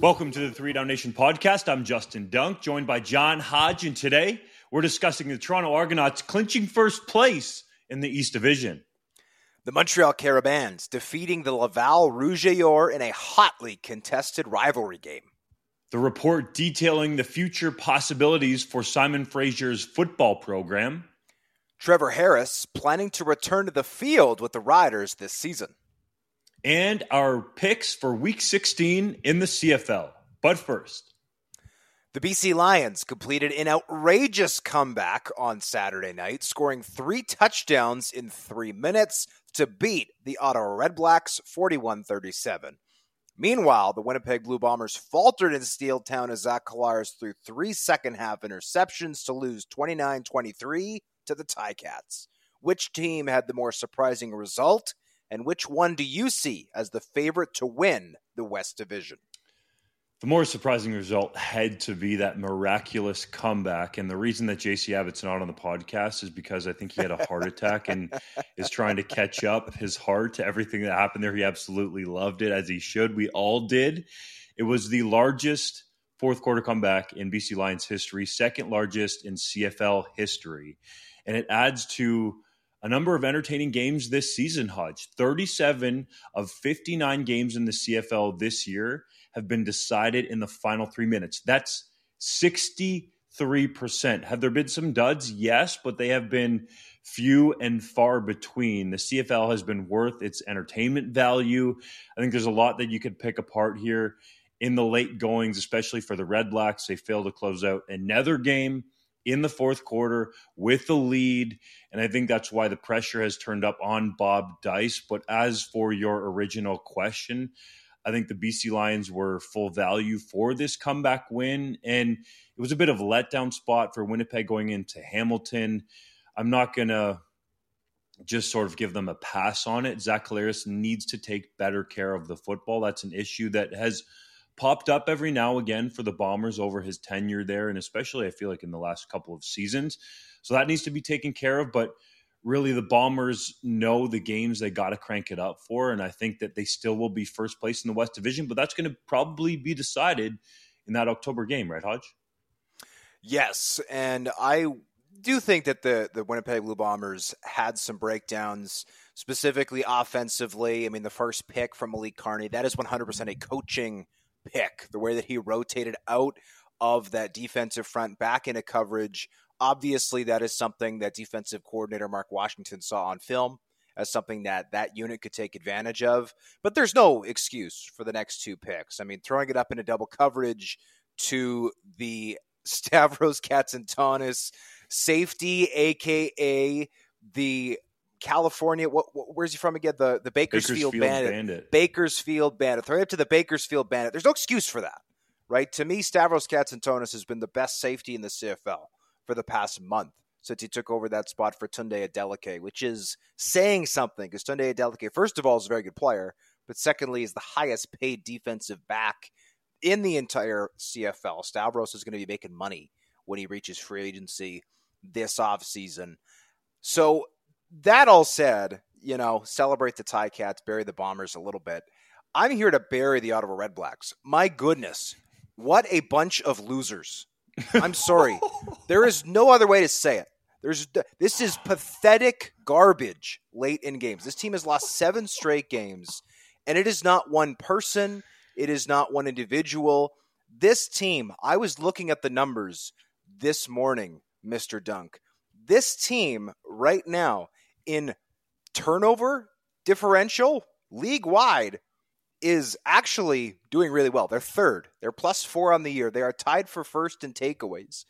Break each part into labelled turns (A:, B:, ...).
A: Welcome to the Three Down Nation podcast. I'm Justin Dunk, joined by John Hodge, and today we're discussing the Toronto Argonauts clinching first place in the East Division.
B: The Montreal Carabins defeating the Laval Rouge et Or in a hotly contested rivalry game.
A: The report detailing the future possibilities for Simon Fraser's football program.
B: Trevor Harris planning to return to the field with the Riders this season
A: and our picks for week 16 in the CFL. But first,
B: the BC Lions completed an outrageous comeback on Saturday night, scoring three touchdowns in three minutes to beat the Ottawa Redblacks 41 37. Meanwhile, the Winnipeg Blue Bombers faltered in Steel Town as Zach Collaros threw three second half interceptions to lose 29 23 to the Ticats. Which team had the more surprising result? And which one do you see as the favorite to win the West Division?
A: The more surprising result had to be that miraculous comeback. And the reason that JC Abbott's not on the podcast is because I think he had a heart attack and is trying to catch up his heart to everything that happened there. He absolutely loved it, as he should. We all did. It was the largest fourth quarter comeback in BC Lions history, second largest in CFL history. And it adds to a number of entertaining games this season, Hodge. 37 of 59 games in the CFL this year have been decided in the final three minutes. That's 63%. Have there been some duds? Yes, but they have been few and far between. The CFL has been worth its entertainment value. I think there's a lot that you could pick apart here in the late goings, especially for the Red Blacks. They failed to close out another game in the fourth quarter with the lead. And I think that's why the pressure has turned up on Bob Dyce. But as for your original question, I think the BC Lions were full value for this comeback win. And it was a bit of a letdown spot for Winnipeg going into Hamilton. I'm not going to just sort of give them a pass on it. Zach Collaros needs to take better care of the football. That's an issue that has popped up every now again for the Bombers over his tenure there, and especially I feel like in the last couple of seasons. So that needs to be taken care of. But really, the Bombers know the games they got to crank it up for, and I think that they still will be first place in the West Division. But that's going to probably be decided in that October game, right, Hodge?
B: Yes, and I do think that the the Winnipeg Blue Bombers had some breakdowns specifically offensively. I mean, the first pick from Malik Carney, that is 100% a coaching pick, the way that he rotated out of that defensive front back into coverage. Obviously, that is something that defensive coordinator Mark Washington saw on film as something that that unit could take advantage of. But there's no excuse for the next two picks. I mean, throwing it up into double coverage to the Stavros Katsantonis safety, aka the California. What, what, where's he from again? The the Bakersfield, Bakersfield Bandit. Bandit. Bakersfield Bandit. Throw it to the Bakersfield Bandit. There's no excuse for that, right? To me, Stavros Katsantonis has been the best safety in the CFL for the past month since he took over that spot for Tunde Adeleke, which is saying something because Tunde Adeleke, first of all, is a very good player, but secondly, is the highest paid defensive back in the entire CFL. Stavros is going to be making money when he reaches free agency this offseason. So that all said, you know, celebrate the Ticats, bury the Bombers a little bit. I'm here to bury the Ottawa Redblacks. My goodness, what a bunch of losers. I'm sorry. there is no other way to say it. There's this is pathetic garbage late in games. This team has lost seven straight games, and it is not one person. It is not one individual. This team, I was looking at the numbers this morning, Mr. Dunk. This team right now in turnover differential league wide is actually doing really well. They're third. They're plus four on the year. They are tied for first in takeaways.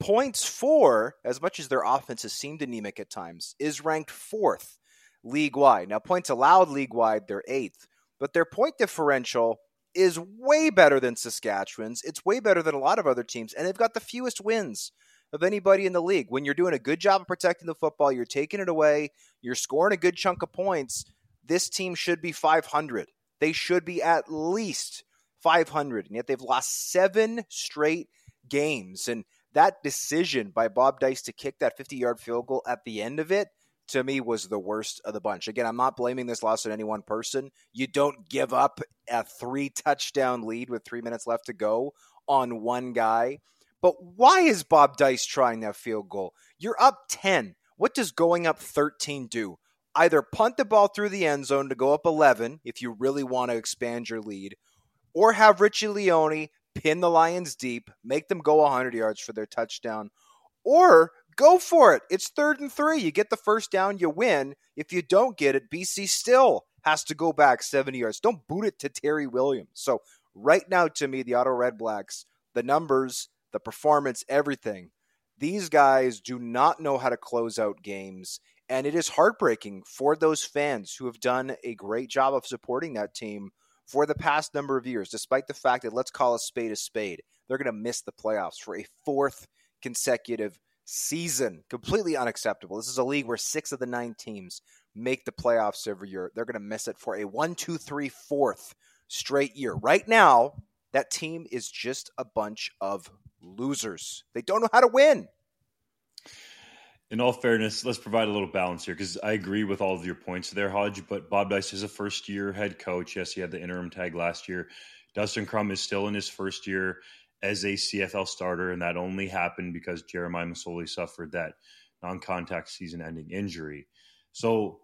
B: Points for, as much as their offense has seemed anemic at times, is ranked fourth league wide. Now, points allowed league wide, they're eighth, but their point differential is way better than Saskatchewan's. It's way better than a lot of other teams, and they've got the fewest wins of anybody in the league. When you're doing a good job of protecting the football, you're taking it away, you're scoring a good chunk of points. This team should be 500. They should be at least 500, and yet they've lost seven straight games. And that decision by Bob Dyce to kick that 50 yard field goal at the end of it to me was the worst of the bunch. Again, I'm not blaming this loss on any one person. You don't give up a three touchdown lead with three minutes left to go on one guy. But why is Bob Dyce trying that field goal? You're up 10. What does going up 13 do? Either punt the ball through the end zone to go up 11 if you really want to expand your lead, or have Richie Leone pin the Lions deep, make them go 100 yards for their touchdown, or go for it. It's third and three. You get the first down, you win. If you don't get it, BC still has to go back 70 yards. Don't boot it to Terry Williams. So, right now, to me, the Ottawa Red Blacks, the numbers, the performance, everything, these guys do not know how to close out games. And it is heartbreaking for those fans who have done a great job of supporting that team for the past number of years, despite the fact that let's call a spade a spade, they're going to miss the playoffs for a fourth consecutive season. Completely unacceptable. This is a league where six of the nine teams make the playoffs every year. They're going to miss it for a one, two, three, fourth straight year. Right now, that team is just a bunch of losers. They don't know how to win
A: in all fairness, let's provide a little balance here because I agree with all of your points there, Hodge. But Bob Dyce is a first year head coach. Yes, he had the interim tag last year. Dustin Crum is still in his first year as a CFL starter, and that only happened because Jeremiah Masoli suffered that non contact season ending injury. So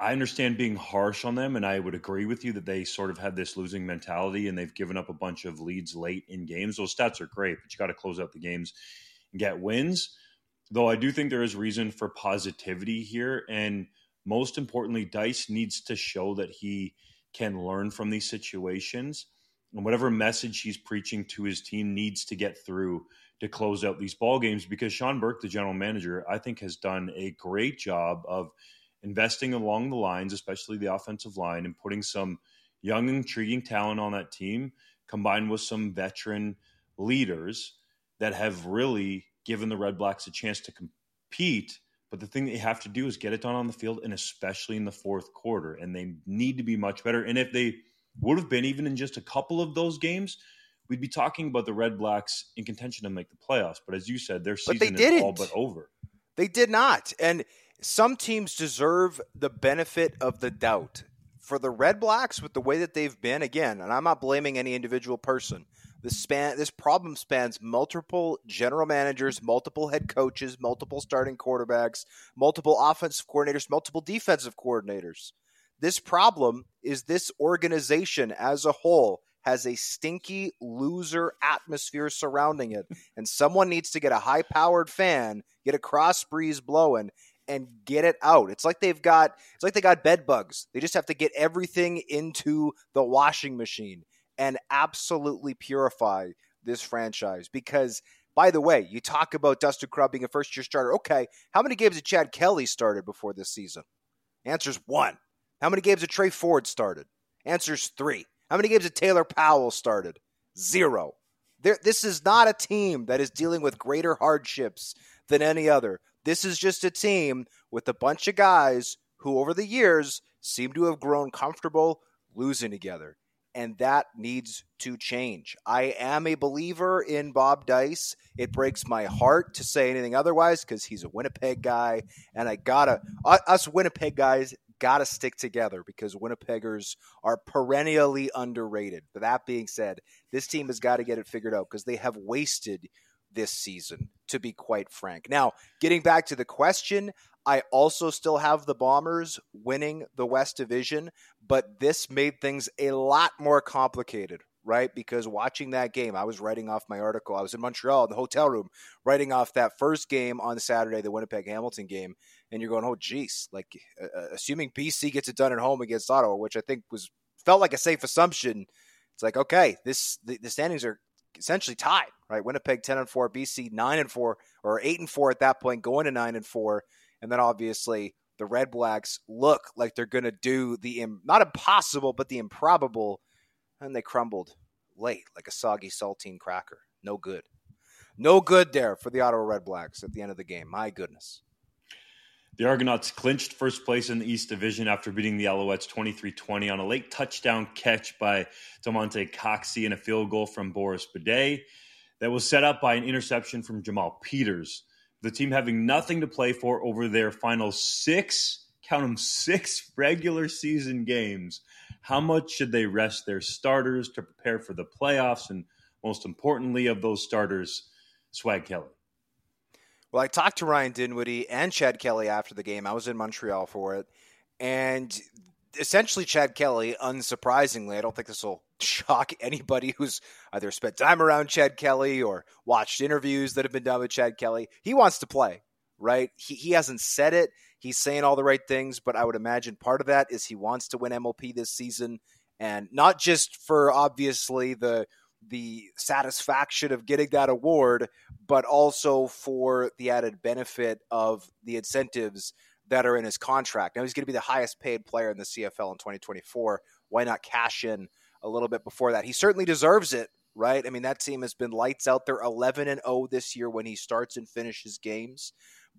A: I understand being harsh on them, and I would agree with you that they sort of have this losing mentality and they've given up a bunch of leads late in games. Those stats are great, but you got to close out the games and get wins though I do think there is reason for positivity here. And most importantly, Dyce needs to show that he can learn from these situations. And whatever message he's preaching to his team needs to get through to close out these ball games because Sean Burke, the general manager, I think has done a great job of investing along the lines, especially the offensive line, and putting some young, intriguing talent on that team, combined with some veteran leaders that have really given the Red Blacks a chance to compete. But the thing that you have to do is get it done on the field, and especially in the fourth quarter. And they need to be much better. And if they would have been even in just a couple of those games, we'd be talking about the Red Blacks in contention to make the playoffs. But as you said, their season is all but over.
B: They did not. And some teams deserve the benefit of the doubt. For the Red Blacks, with the way that they've been, again, and I'm not blaming any individual person, this span this problem spans multiple general managers, multiple head coaches, multiple starting quarterbacks, multiple offensive coordinators, multiple defensive coordinators. This problem is this organization as a whole has a stinky loser atmosphere surrounding it. And someone needs to get a high powered fan, get a cross breeze blowing, and get it out. It's like they've got it's like they got bed bugs. They just have to get everything into the washing machine and absolutely purify this franchise. Because, by the way, you talk about Dustin Crum being a first year starter. Okay, how many games did Chad Kelly started before this season? Answer's one. How many games did Trey Ford started? Answer's three. How many games did Taylor Powell started? Zero. There, this is not a team that is dealing with greater hardships than any other. This is just a team with a bunch of guys who, over the years, seem to have grown comfortable losing together and that needs to change. I am a believer in Bob Dyce. It breaks my heart to say anything otherwise because he's a Winnipeg guy, and I gotta us Winnipeg guys gotta stick together because Winnipeggers are perennially underrated. But that being said, this team has got to get it figured out because they have wasted this season, to be quite frank. Now, getting back to the question, I also still have the Bombers winning the West Division, but this made things a lot more complicated, right? Because watching that game, I was writing off my article. I was in Montreal in the hotel room, writing off that first game on Saturday, the Winnipeg Hamilton game, and you're going, "Oh, geez!" Like, uh, uh assuming BC gets it done at home against Ottawa, which I think was felt like a safe assumption. It's like, okay, this the, the standings are essentially tied, right? Winnipeg ten and four, BC nine and four, or eight and four at that point, going to nine and four, and then obviously the Red Blacks look like they're going to do the Im- not impossible, but the improbable, and they crumbled late like a soggy saltine cracker. No good, no good there for the Ottawa Red Blacks at the end of the game. My goodness.
A: The Argonauts clinched first place in the East Division after beating the Alouettes 23 20 on a late touchdown catch by Damonte Coxie and a field goal from Boris Bede that was set up by an interception from Jamal Peters. The team having nothing to play for over their final six, count them six regular season games. How much should they rest their starters to prepare for the playoffs? And most importantly, of those starters, Swag Kelly.
B: Well, I talked to Ryan Dinwiddie and Chad Kelly after the game. I was in Montreal for it. And essentially, Chad Kelly, unsurprisingly, I don't think this will shock anybody who's either spent time around Chad Kelly or watched interviews that have been done with Chad Kelly. He wants to play, right? He, he hasn't said it. He's saying all the right things, but I would imagine part of that is he wants to win MOP this season. And not just for obviously the the satisfaction of getting that award, but also for the added benefit of the incentives that are in his contract. Now he's going to be the highest paid player in the CFL in 2024. Why not cash in a little bit before that? He certainly deserves it, right? I mean, that team has been lights out. They're 11 and 0 this year when he starts and finishes games.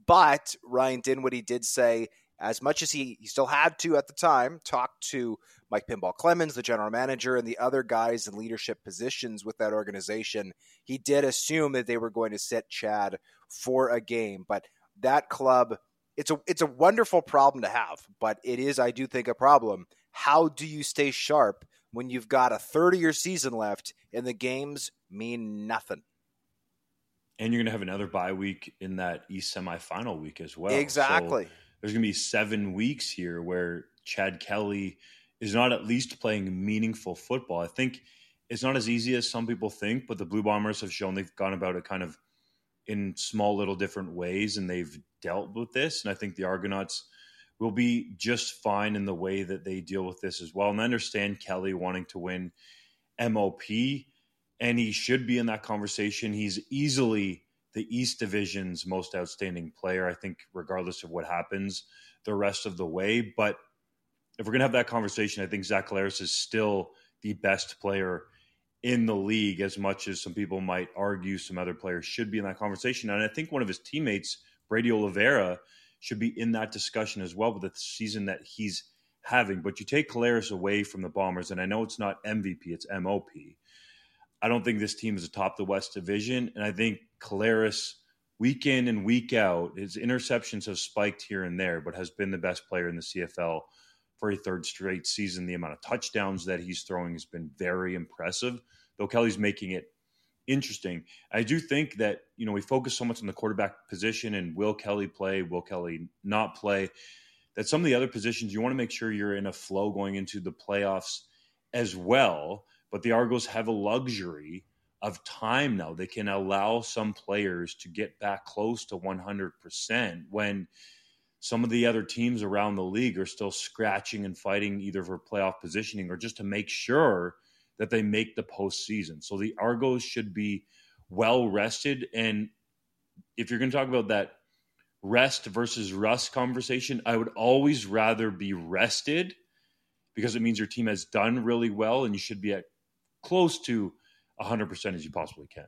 B: But Ryan Dinwiddie did say as much as he, he still had to at the time talk to Mike Pinball Clemens, the general manager, and the other guys in leadership positions with that organization, he did assume that they were going to sit Chad for a game. But that club, it's a it's a wonderful problem to have, but it is, I do think, a problem. How do you stay sharp when you've got a third of your season left and the games mean nothing?
A: And you're going to have another bye week in that East semifinal week as well.
B: Exactly. So
A: there's going to be seven weeks here where Chad Kelly is not at least playing meaningful football. I think it's not as easy as some people think, but the Blue Bombers have shown they've gone about it kind of in small little different ways and they've dealt with this. And I think the Argonauts will be just fine in the way that they deal with this as well. And I understand Kelly wanting to win MOP, and he should be in that conversation. He's easily the East Division's most outstanding player, I think, regardless of what happens the rest of the way. But if we're going to have that conversation, I think Zach Collaros is still the best player in the league, as much as some people might argue some other players should be in that conversation. And I think one of his teammates, Brady Oliveira, should be in that discussion as well with the season that he's having. But you take Collaros away from the Bombers, and I know it's not MVP, it's MOP. I don't think this team is atop the West Division. And I think Collaros, week in and week out, his interceptions have spiked here and there, but has been the best player in the CFL for a third straight season. The amount of touchdowns that he's throwing has been very impressive, though Kelly's making it interesting. I do think that, you know, we focus so much on the quarterback position and will Kelly play, will Kelly not play, that some of the other positions you want to make sure you're in a flow going into the playoffs as well. But the Argos have a luxury of time now. They can allow some players to get back close to 100% when some of the other teams around the league are still scratching and fighting either for playoff positioning or just to make sure that they make the postseason. So the Argos should be well rested. And if you're going to talk about that rest versus rust conversation, I would always rather be rested because it means your team has done really well and you should be at close to 100% as you possibly can.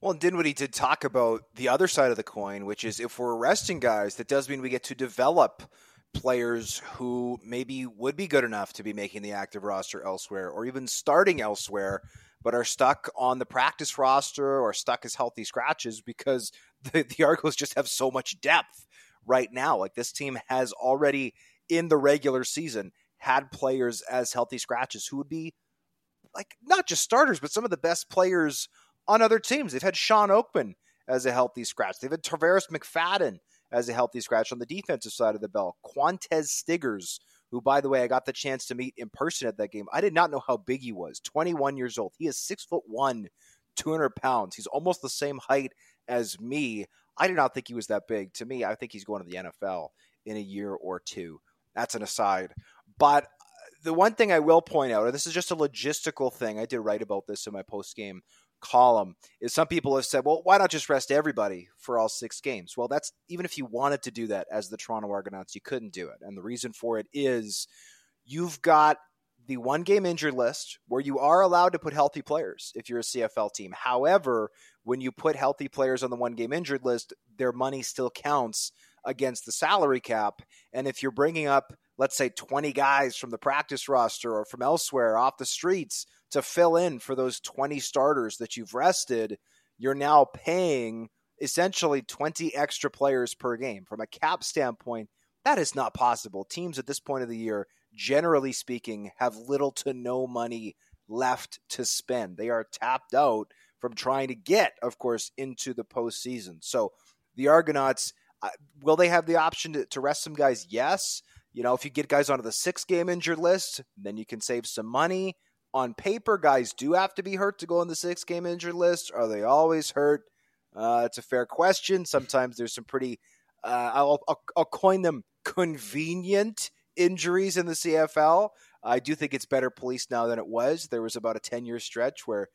B: Well, and Dinwiddie did talk about the other side of the coin, which is if we're arresting guys, that does mean we get to develop players who maybe would be good enough to be making the active roster elsewhere or even starting elsewhere, but are stuck on the practice roster or stuck as healthy scratches because the, the Argos just have so much depth right now. Like this team has already in the regular season had players as healthy scratches who would be like not just starters, but some of the best players on other teams. They've had Shawn Oakman as a healthy scratch. They've had Tarvarus McFadden as a healthy scratch on the defensive side of the bell. Qwan'tez Stiggers, who, by the way, I got the chance to meet in person at that game. I did not know how big he was. 21 years old. He is six foot one, 200 pounds. He's almost the same height as me. I did not think he was that big. To me, I think he's going to the NFL in a year or two. That's an aside. But uh, the one thing I will point out, and this is just a logistical thing, I did write about this in my post game column, is some people have said, well, why not just rest everybody for all six games? Well, that's even if you wanted to do that as the Toronto Argonauts, you couldn't do it. And the reason for it is you've got the one game injured list where you are allowed to put healthy players if you're a CFL team. However, when you put healthy players on the one game injured list, their money still counts against the salary cap. And if you're bringing up, let's say, 20 guys from the practice roster or from elsewhere off the streets to fill in for those 20 starters that you've rested, you're now paying essentially 20 extra players per game. From a cap standpoint, that is not possible. Teams at this point of the year, generally speaking, have little to no money left to spend. They are tapped out from trying to get, of course, into the postseason. So the Argonauts, uh, will they have the option to, to rest some guys? Yes. You know, if you get guys onto the six game injured list, then you can save some money. On paper, guys do have to be hurt to go on the six game injured list. Are they always hurt? Uh, it's a fair question. Sometimes there's some pretty, uh, I'll, I'll, I'll coin them convenient injuries in the CFL. I do think it's better policed now than it was. There was about a 10 year stretch where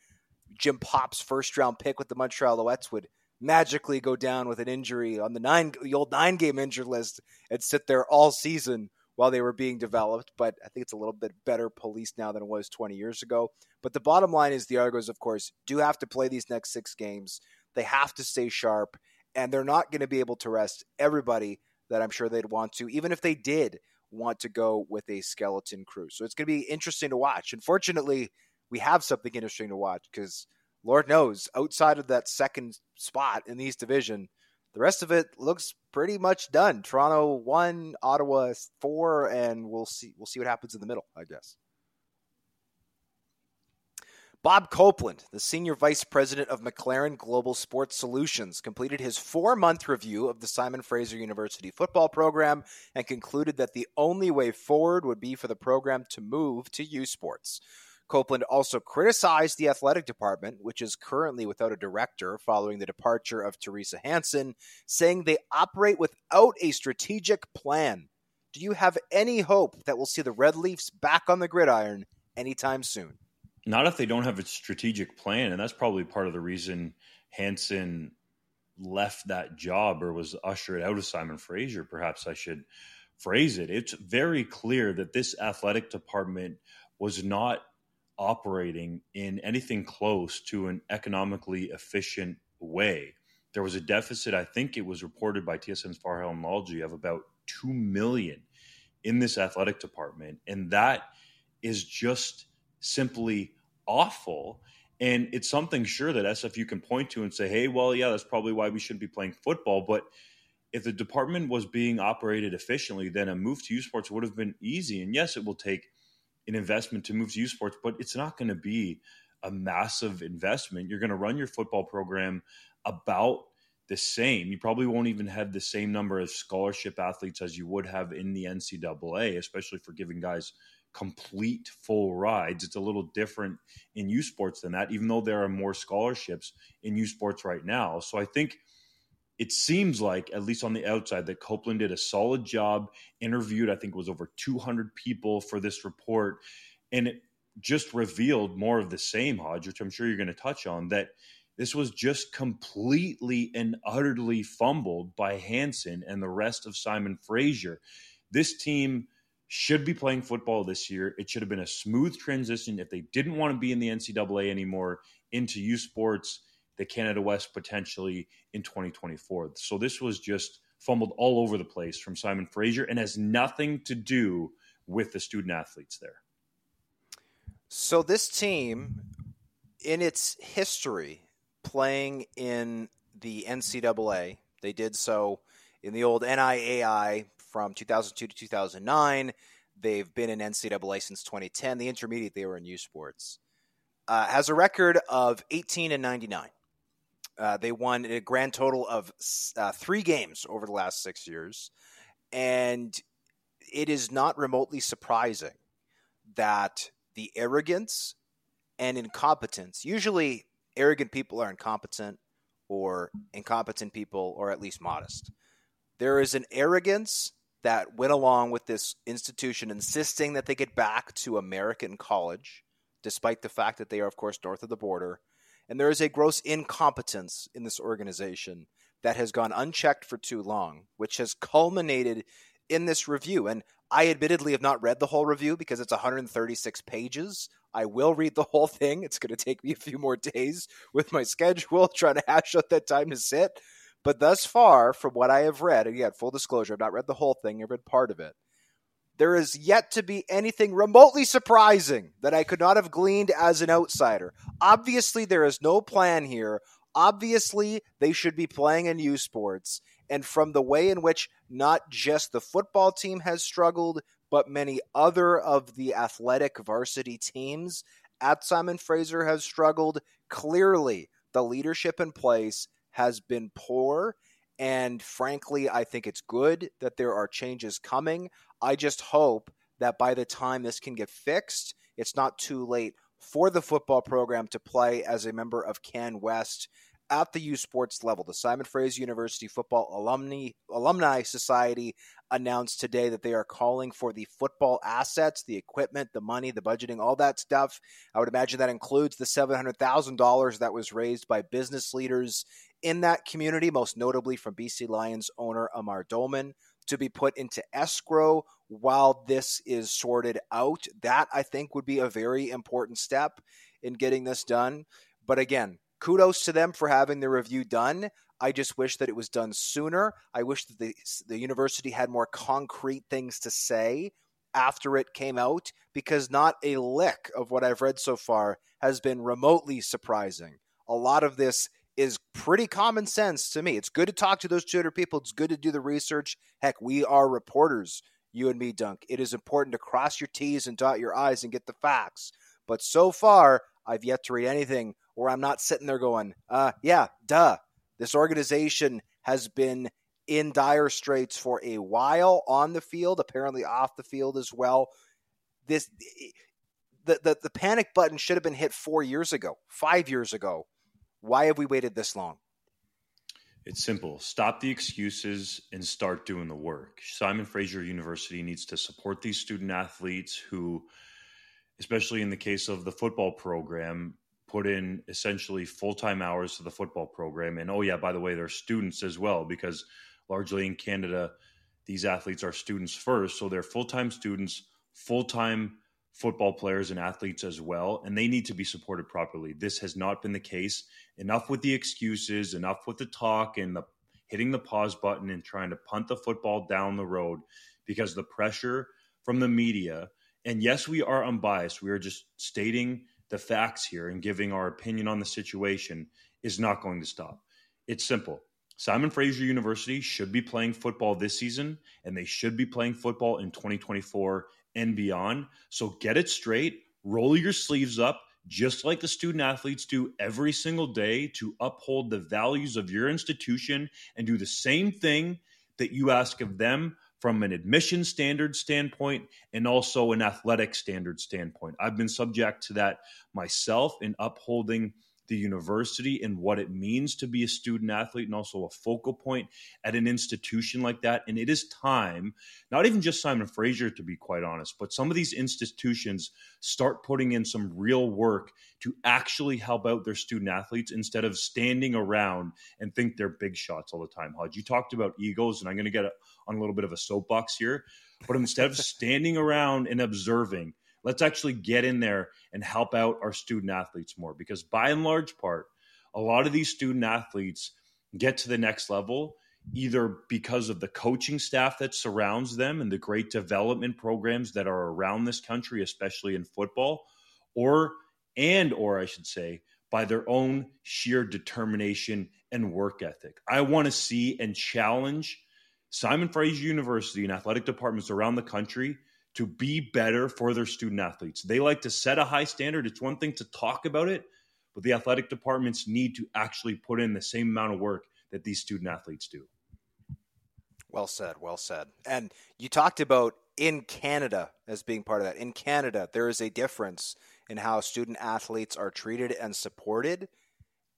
B: Jim Popp's first round pick with the Montreal Alouettes would magically go down with an injury on the nine the old nine game injured list and sit there all season while they were being developed. But I think it's a little bit better policed now than it was 20 years ago. But the bottom line is the Argos, of course, do have to play these next six games. They have to stay sharp, and they're not going to be able to rest everybody that I'm sure they'd want to, even if they did want to go with a skeleton crew. So it's going to be interesting to watch. Unfortunately, we have something interesting to watch because Lord knows, outside of that second spot in the East Division, the rest of it looks pretty much done. Toronto one, Ottawa four, and we'll see we'll see what happens in the middle, I guess. Bob Copeland, the Senior Vice President of McLaren Global Sports Solutions, completed his four month review of the Simon Fraser University football program and concluded that the only way forward would be for the program to move to U Sports. Copeland also criticized the athletic department, which is currently without a director following the departure of Teresa Hansen, saying they operate without a strategic plan. Do you have any hope that we'll see the Red Leafs back on the gridiron anytime soon?
A: Not if they don't have a strategic plan, and that's probably part of the reason Hansen left that job or was ushered out of Simon Fraser. Perhaps I should phrase it. It's very clear that this athletic department was not operating in anything close to an economically efficient way. There was a deficit, I think it was reported by TSN's Farhan Lalji, of about 2 million in this athletic department. And that is just simply awful. And it's something sure that SFU can point to and say, hey, well, yeah, that's probably why we shouldn't be playing football. But if the department was being operated efficiently, then a move to U Sports would have been easy. And yes, it will take an investment to move to U Sports, but it's not going to be a massive investment. You're going to run your football program about the same. You probably won't even have the same number of scholarship athletes as you would have in the NCAA, especially for giving guys complete full rides. It's a little different in U Sports than that, even though there are more scholarships in U Sports right now. So I think it seems like, at least on the outside, that Copeland did a solid job. Interviewed, I think, it was over 200 people for this report, and it just revealed more of the same, Hodge, which I'm sure you're going to touch on. That this was just completely and utterly fumbled by Hansen and the rest of Simon Fraser. This team should be playing football this year. It should have been a smooth transition if they didn't want to be in the NCAA anymore into U Sports, the Canada West potentially in 2024. So this was just fumbled all over the place from Simon Fraser and has nothing to do with the student athletes there.
B: So this team, in its history, playing in the NCAA, they did so in the old NAIA from 2002 to 2009. They've been in NCAA since 2010. The intermediate, they were in U Sports. uh, has a record of 18 and 99. Uh, they won a grand total of uh, three games over the last six years. And it is not remotely surprising that the arrogance and incompetence, usually arrogant people are incompetent, or incompetent people, or at least modest. There is an arrogance that went along with this institution insisting that they get back to American college, despite the fact that they are, of course, north of the border. And there is a gross incompetence in this organization that has gone unchecked for too long, which has culminated in this review. And I admittedly have not read the whole review because it's 136 pages. I will read the whole thing. It's going to take me a few more days with my schedule trying to hash out that time to sit. But thus far, from what I have read, and again, full disclosure, I've not read the whole thing, I've read part of it. There is yet to be anything remotely surprising that I could not have gleaned as an outsider. Obviously, there is no plan here. Obviously, they should be playing in U Sports. And from the way in which not just the football team has struggled, but many other of the athletic varsity teams at Simon Fraser have struggled, clearly the leadership in place has been poor. And frankly, I think it's good that there are changes coming. I just hope that by the time this can get fixed, it's not too late for the football program to play as a member of Can West at the U Sports level. The Simon Fraser University Football Alumni Alumni Society announced today that they are calling for the football assets, the equipment, the money, the budgeting, all that stuff. I would imagine that includes the $700,000 that was raised by business leaders in that community, most notably from BC Lions owner Amar Doman, to be put into escrow while this is sorted out. That I think would be a very important step in getting this done. But again, kudos to them for having the review done. I just wish that it was done sooner. I wish that the the university had more concrete things to say after it came out because not a lick of what I've read so far has been remotely surprising. A lot of this is pretty common sense to me. It's good to talk to those 200 people. It's good to do the research. Heck, we are reporters, you and me, Dunk. It is important to cross your T's and dot your I's and get the facts. But so far, I've yet to read anything where I'm not sitting there going, uh, yeah, duh. This organization has been in dire straits for a while on the field, apparently off the field as well. This the, the, the panic button should have been hit four years ago, five years ago. Why have we waited this long?
A: It's simple. Stop the excuses and start doing the work. Simon Fraser University needs to support these student athletes who, especially in the case of the football program, put in essentially full time hours to the football program. And oh, yeah, by the way, they're students as well, because largely in Canada, these athletes are students first. So they're full time students, full time football players and athletes as well, and they need to be supported properly. This has not been the case. Enough with the excuses, enough with the talk and the hitting the pause button and trying to punt the football down the road because the pressure from the media, and yes, we are unbiased, we are just stating the facts here and giving our opinion on the situation is not going to stop. It's simple. Simon Fraser University should be playing football this season, and they should be playing football in 2024 and beyond. So get it straight, roll your sleeves up, just like the student athletes do every single day to uphold the values of your institution and do the same thing that you ask of them from an admission standard standpoint and also an athletic standard standpoint. I've been subject to that myself in upholding the university and what it means to be a student athlete and also a focal point at an institution like that. And it is time, not even just Simon Fraser, to be quite honest, but some of these institutions start putting in some real work to actually help out their student athletes instead of standing around and think they're big shots all the time. Hodge, you talked about egos, and I'm going to get on a little bit of a soapbox here, but instead of standing around and observing, Let's actually get in there and help out our student athletes more because, by and large part, a lot of these student athletes get to the next level either because of the coaching staff that surrounds them and the great development programs that are around this country especially in football or and or I should say by their own sheer determination and work ethic. I want to see and challenge Simon Fraser University and athletic departments around the country to be better for their student athletes. They like to set a high standard. It's one thing to talk about it, but the athletic departments need to actually put in the same amount of work that these student athletes do.
B: Well said, well said. And you talked about in Canada as being part of that. In Canada, there is a difference in how student athletes are treated and supported.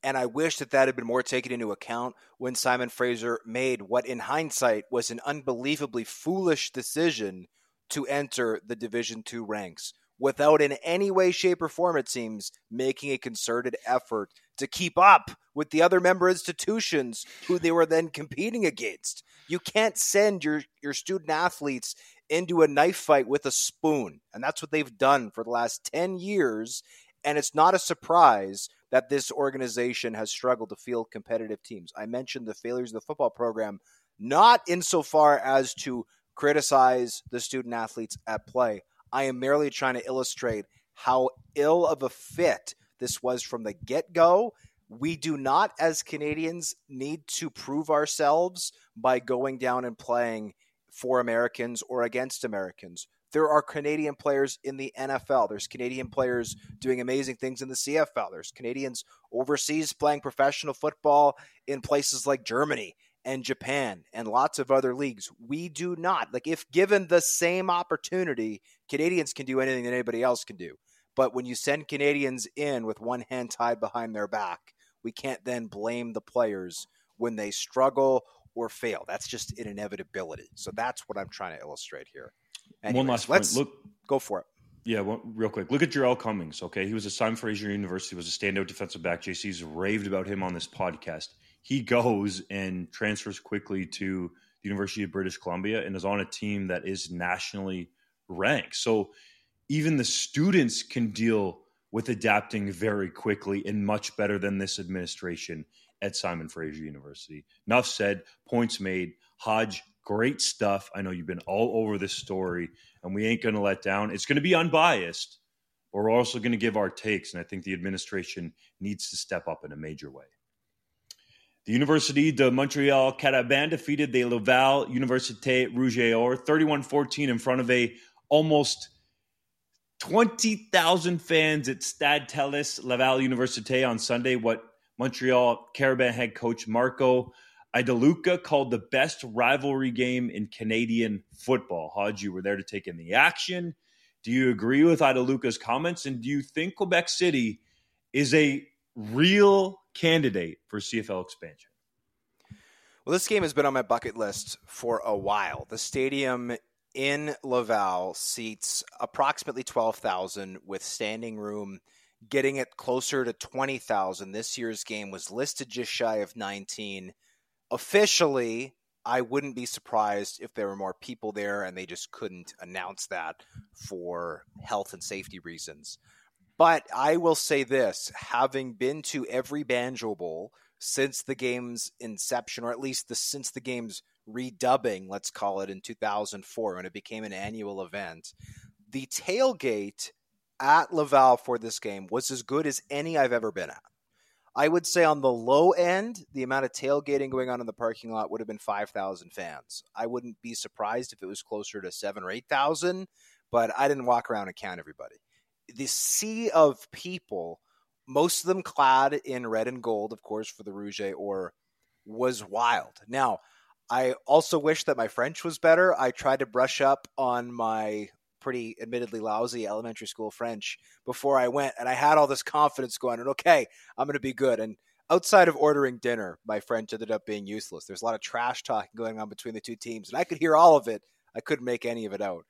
B: And I wish that that had been more taken into account when Simon Fraser made what, in hindsight, was an unbelievably foolish decision to enter the Division Two ranks without, in any way, shape, or form, it seems, making a concerted effort to keep up with the other member institutions who they were then competing against. You can't send your, your student athletes into a knife fight with a spoon. And that's what they've done for the last 10 years. And it's not a surprise that this organization has struggled to field competitive teams. I mentioned the failures of the football program, not insofar as to criticize the student athletes at play. I am merely trying to illustrate how ill of a fit this was from the get go. We do not, as Canadians, need to prove ourselves by going down and playing for Americans or against Americans. There are Canadian players in the NFL. There's Canadian players doing amazing things in the CFL. There's Canadians overseas playing professional football in places like Germany and Japan and lots of other leagues. We do not. Like, if given the same opportunity, Canadians can do anything that anybody else can do. But when you send Canadians in with one hand tied behind their back, we can't then blame the players when they struggle or fail. That's just an inevitability. So that's what I'm trying to illustrate here. Anyways,
A: One last
B: let's
A: point. Look,
B: go for it.
A: Yeah, well, real quick. Look at Jarrell Cummings. Okay, he was a Simon Fraser University, was a standout defensive back. JC's raved about him on this podcast. He goes and transfers quickly to the University of British Columbia and is on a team that is nationally ranked. So even the students can deal with adapting very quickly and much better than this administration at Simon Fraser University. Enough said, points made. Hodge, great stuff. I know you've been all over this story, and we ain't going to let down. It's going to be unbiased, but we're also going to give our takes, and I think the administration needs to step up in a major way. The Université de Montreal Carabin defeated the Laval Université Rouge et Or 31-14 in front of a almost 20,000 fans at Stade TELUS Laval Université on Sunday, what Montreal Carabin head coach Marco Iadeluca called the best rivalry game in Canadian football. Hodge, you were there to take in the action. Do you agree with Iadeluca's comments? And do you think Quebec City is a real candidate for CFL expansion?
B: Well, this game has been on my bucket list for a while. The stadium in Laval seats approximately 12,000 with standing room getting it closer to 20,000. This year's game was listed just shy of 19. Officially, I wouldn't be surprised if there were more people there and they just couldn't announce that for health and safety reasons. But I will say this having been to every Banjo Bowl since the game's inception, or at least the, since the game's redubbing, let's call it in 2004, when it became an annual event, the tailgate at Laval for this game was as good as any I've ever been at. I would say on the low end, the amount of tailgating going on in the parking lot would have been 5,000 fans. I wouldn't be surprised if it was closer to seven or 8,000, but I didn't walk around and count everybody. The sea of people, most of them clad in red and gold, of course, for the Rouge or was wild. Now, I also wish that my French was better. I tried to brush up on my pretty admittedly lousy elementary school French before I went, and I had all this confidence going, and okay, I'm going to be good. And outside of ordering dinner, my French ended up being useless. There's a lot of trash talking going on between the two teams, and I could hear all of it. I couldn't make any of it out.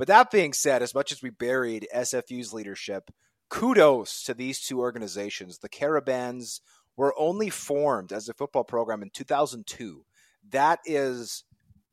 B: But that being said, as much as we buried SFU's leadership, kudos to these two organizations. The Carabins were only formed as a football program in 2002. That is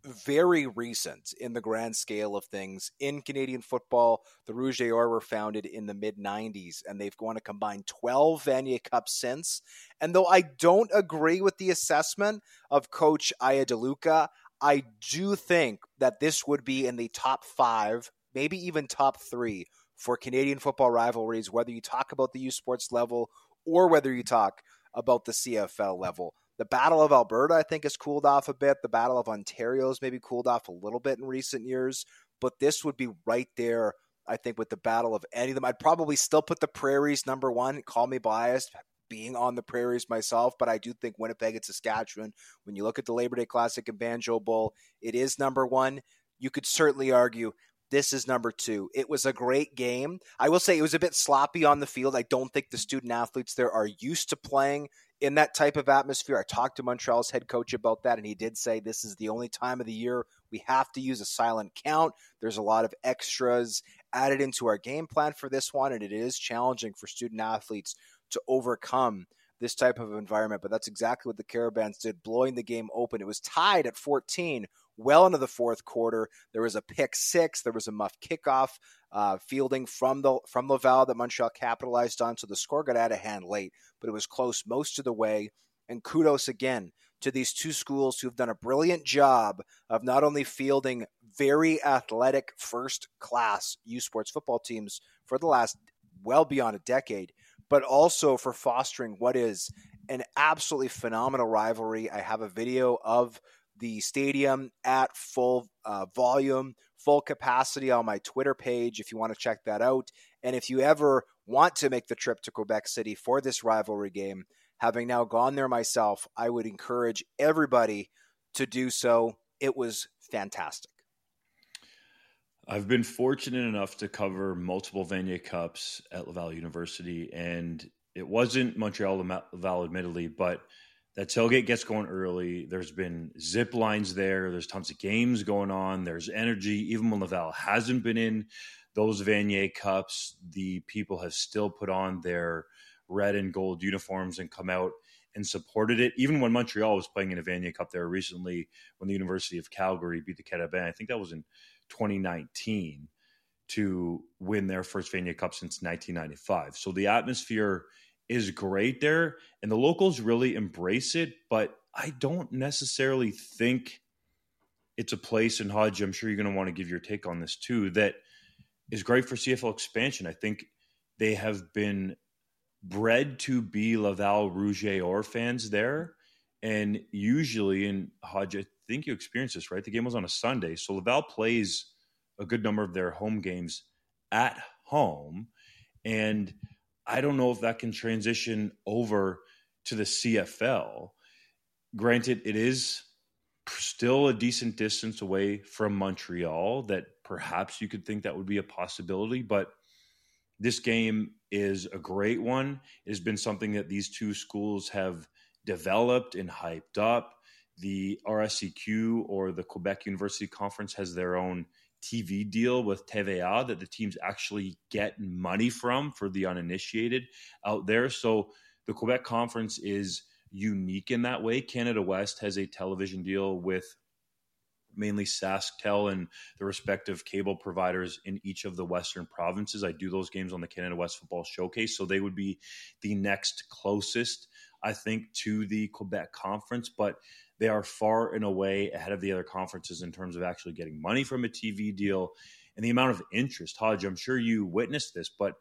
B: very recent in the grand scale of things in Canadian football. The Rouge et Or were founded in the mid 90s, and they've gone to combine 12 Vanier Cups since. And though I don't agree with the assessment of Coach Iadeluca, I do think that this would be in the top five, maybe even top three for Canadian football rivalries, whether you talk about the U Sports level or whether you talk about the CFL level. The Battle of Alberta, I think, has cooled off a bit. The Battle of Ontario has maybe cooled off a little bit in recent years. but this would be right there. I think with the battle of any of them, I'd probably still put the Prairies number one. Call me biased, being on the prairies myself, but I do think Winnipeg and Saskatchewan, when you look at the Labor Day Classic and Banjo Bowl, it is number one. You could certainly argue this is number two. It was a great game. I will say it was a bit sloppy on the field. I don't think the student athletes there are used to playing in that type of atmosphere. I talked to Montreal's head coach about that, and he did say this is the only time of the year we have to use a silent count. There's a lot of extras added into our game plan for this one, and it is challenging for student athletes to overcome this type of environment. But that's exactly what the Carabins did, blowing the game open. It was tied at 14 well into the fourth quarter. There was a pick six. There was a muff kickoff uh, fielding from the from Laval that Montreal capitalized on. So the score got out of hand late, but it was close most of the way. And kudos again to these two schools who've done a brilliant job of not only fielding very athletic first class U Sports football teams for the last well beyond a decade, but also for fostering what is an absolutely phenomenal rivalry. I have a video of the stadium at full uh, volume, full capacity on my Twitter page if you want to check that out. And if you ever want to make the trip to Quebec City for this rivalry game, having now gone there myself, I would encourage everybody to do so. It was fantastic.
A: I've been fortunate enough to cover multiple Vanier Cups at Laval University, and it wasn't Montreal Laval, admittedly, but that tailgate gets going early. There's been zip lines there. There's tons of games going on. There's energy. Even when Laval hasn't been in those Vanier Cups, the people have still put on their red and gold uniforms and come out and supported it. Even when Montreal was playing in a Vanier Cup there recently, when the University of Calgary beat the Carabins, I think that was in 2019 to win their first Vanier Cup since 1995. So the atmosphere is great there, and the locals really embrace it. But I don't necessarily think it's a place in Hodge. I'm sure you're going to want to give your take on this too. That is great for CFL expansion. I think they have been bred to be Laval Rouge or fans there. And usually in Hodge, think you experienced this, right? The game was on a Sunday. So Laval plays a good number of their home games at home. And I don't know if that can transition over to the CFL. Granted, it is still a decent distance away from Montreal, that perhaps you could think that would be a possibility, but this game is a great one. It has been something that these two schools have developed and hyped up. The RSEQ or the Quebec University Conference has their own TV deal with TVA that the teams actually get money from for the uninitiated out there. So the Quebec Conference is unique in that way. Canada West has a television deal with mainly SaskTel and the respective cable providers in each of the Western provinces. I do those games on the Canada West Football Showcase. So they would be the next closest, I think, to the Quebec Conference. But they are far and away ahead of the other conferences in terms of actually getting money from a TV deal and the amount of interest. Hodge, I'm sure you witnessed this, but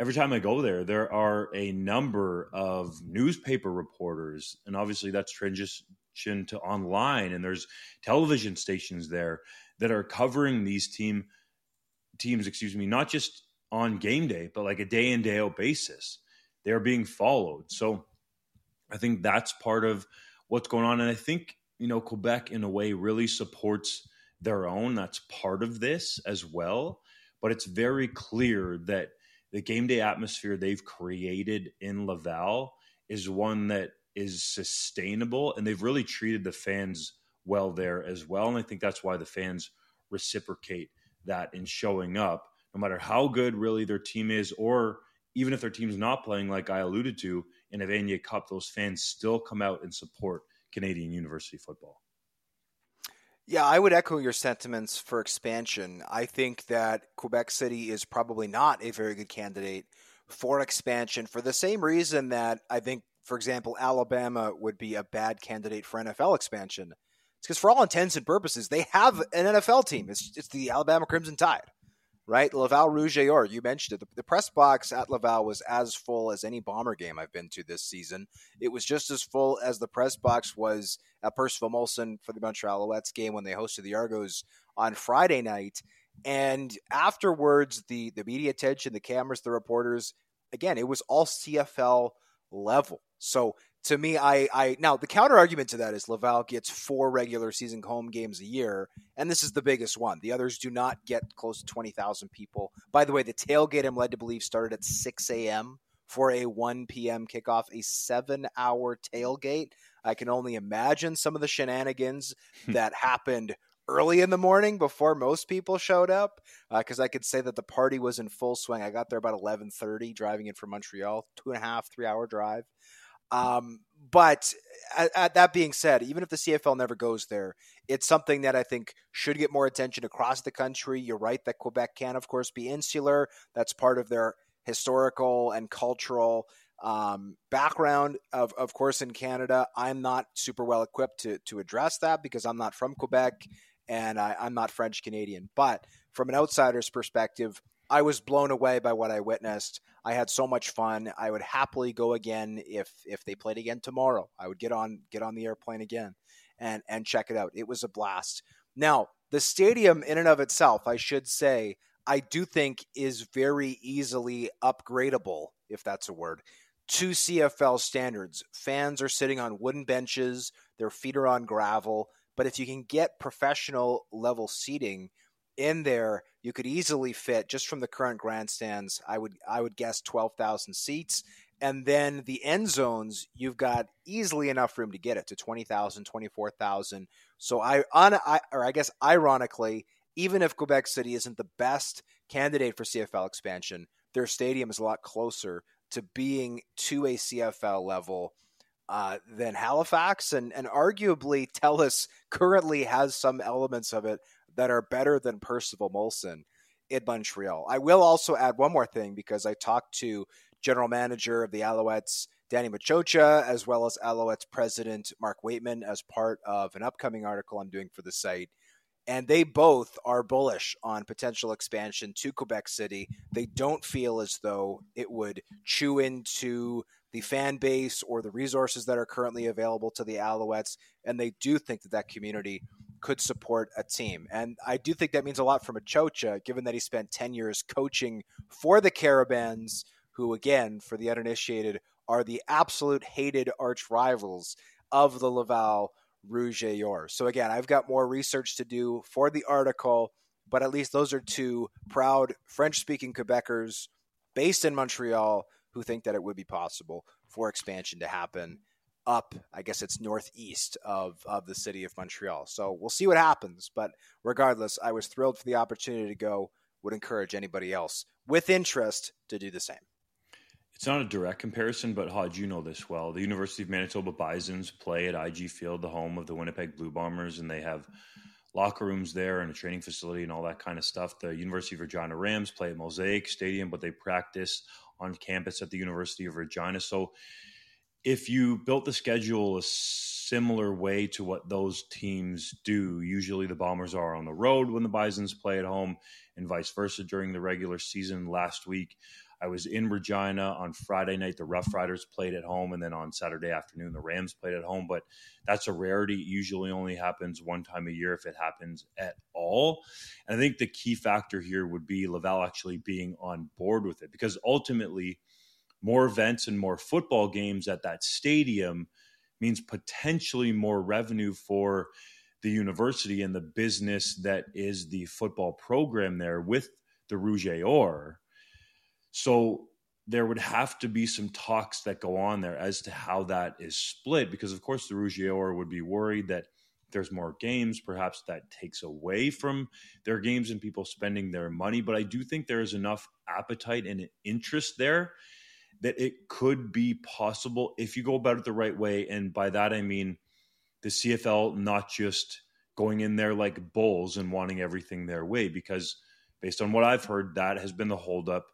A: every time I go there, there are a number of newspaper reporters, and obviously that's transition to online, and there's television stations there that are covering these team teams, excuse me, not just on game day, but like a day in day out basis. They are being followed. So I think that's part of what's going on. And I think, you know, Quebec in a way really supports their own. That's part of this as well. But it's very clear that the game day atmosphere they've created in Laval is one that is sustainable and they've really treated the fans well there as well. And I think that's why the fans reciprocate that in showing up, no matter how good really their team is, or even if their team's not playing, like I alluded to, in a Vanier Cup, those fans still come out and support Canadian university football.
B: Yeah, I would echo your sentiments for expansion. I think that Quebec City is probably not a very good candidate for expansion for the same reason that I think, for example, Alabama would be a bad candidate for NFL expansion. It's because, for all intents and purposes, they have an NFL team. It's, it's the Alabama Crimson Tide right? Laval Rouge or you mentioned it. The, the, press box at Laval was as full as any Bomber game I've been to this season. It was just as full as the press box was at Percival Molson for the Montreal Alouettes game when they hosted the Argos on Friday night. And afterwards, the the media attention, the cameras, the reporters, again, it was all CFL level. So to me, I, I now the counter argument to that is Laval gets four regular season home games a year, and this is the biggest one. The others do not get close to twenty thousand people. By the way, the tailgate I'm led to believe started at six a.m. for a one p.m. kickoff, a seven-hour tailgate. I can only imagine some of the shenanigans hmm. that happened early in the morning before most people showed up because uh, I could say that the party was in full swing. I got there about eleven thirty, driving in from Montreal, two and a half, three hour drive. Um, but at, at that being said, even if the CFL never goes there, it's something that I think should get more attention across the country. You're right that Quebec can, of course, be insular. That's part of their historical and cultural um, background. Of of course, in Canada, I'm not super well equipped to to address that because I'm not from Quebec and I, I'm not French Canadian. But from an outsider's perspective, I was blown away by what I witnessed. I had so much fun. I would happily go again if if they played again tomorrow. I would get on get on the airplane again and and check it out. It was a blast. Now, the stadium in and of itself, I should say, I do think is very easily upgradable, if that's a word, to CFL standards. Fans are sitting on wooden benches, their feet are on gravel, but if you can get professional level seating, in there, you could easily fit just from the current grandstands. I would I would guess twelve thousand seats, and then the end zones you've got easily enough room to get it to 20,000, 24,000. So I on I, or I guess ironically, even if Quebec City isn't the best candidate for CFL expansion, their stadium is a lot closer to being to a CFL level. Uh, than Halifax, and and arguably Telus currently has some elements of it that are better than Percival Molson in Montreal. I will also add one more thing because I talked to general manager of the Alouettes, Danny Maciocia, as well as Alouettes president Mark Weightman as part of an upcoming article I'm doing for the site. And they both are bullish on potential expansion to Quebec City. They don't feel as though it would chew into the fan base or the resources that are currently available to the Alouettes. And they do think that that community could support a team. And I do think that means a lot for Maciocia, given that he spent 10 years coaching for the Carabins, who, again, for the uninitiated, are the absolute hated arch rivals of the Laval Rouge et Or. So, again, I've got more research to do for the article, but at least those are two proud French speaking Quebecers based in Montreal who think that it would be possible for expansion to happen up, I guess it's northeast of, of the city of Montreal. So we'll see what happens. But regardless, I was thrilled for the opportunity to go. Would encourage anybody else with interest to do the same.
A: It's not a direct comparison, but Hodge, you know this well. The University of Manitoba Bisons play at IG Field, the home of the Winnipeg Blue Bombers, and they have locker rooms there and a training facility and all that kind of stuff. The University of Regina Rams play at Mosaic Stadium, but they practice on campus at the University of Regina. So if you built the schedule a similar way to what those teams do, usually the Bombers are on the road when the Bisons play at home, and vice versa during the regular season. Last week, I was in Regina on Friday night. The Rough Riders played at home, and then on Saturday afternoon, the Rams played at home. But that's a rarity. It usually only happens one time a year if it happens at all. And I think the key factor here would be Laval actually being on board with it because ultimately, more events and more football games at that stadium means potentially more revenue for the university and the business that is the football program there with the Rouge et Or. So there would have to be some talks that go on there as to how that is split, because of course the Rouge would be worried that there's more games, perhaps that takes away from their games and people spending their money. But I do think there is enough appetite and interest there that it could be possible if you go about it the right way. And by that, I mean the CFL not just going in there like bulls and wanting everything their way, because based on what I've heard, that has been the holdup